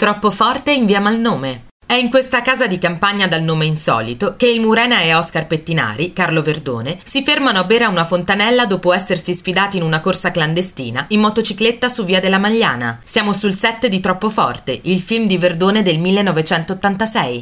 Troppo forte in via Malnome. È in questa casa di campagna dal nome insolito che il Murena e Oscar Pettinari, Carlo Verdone, si fermano a bere a una fontanella dopo essersi sfidati in una corsa clandestina in motocicletta su via della Magliana. Siamo sul set di Troppo Forte, il film di Verdone del 1986.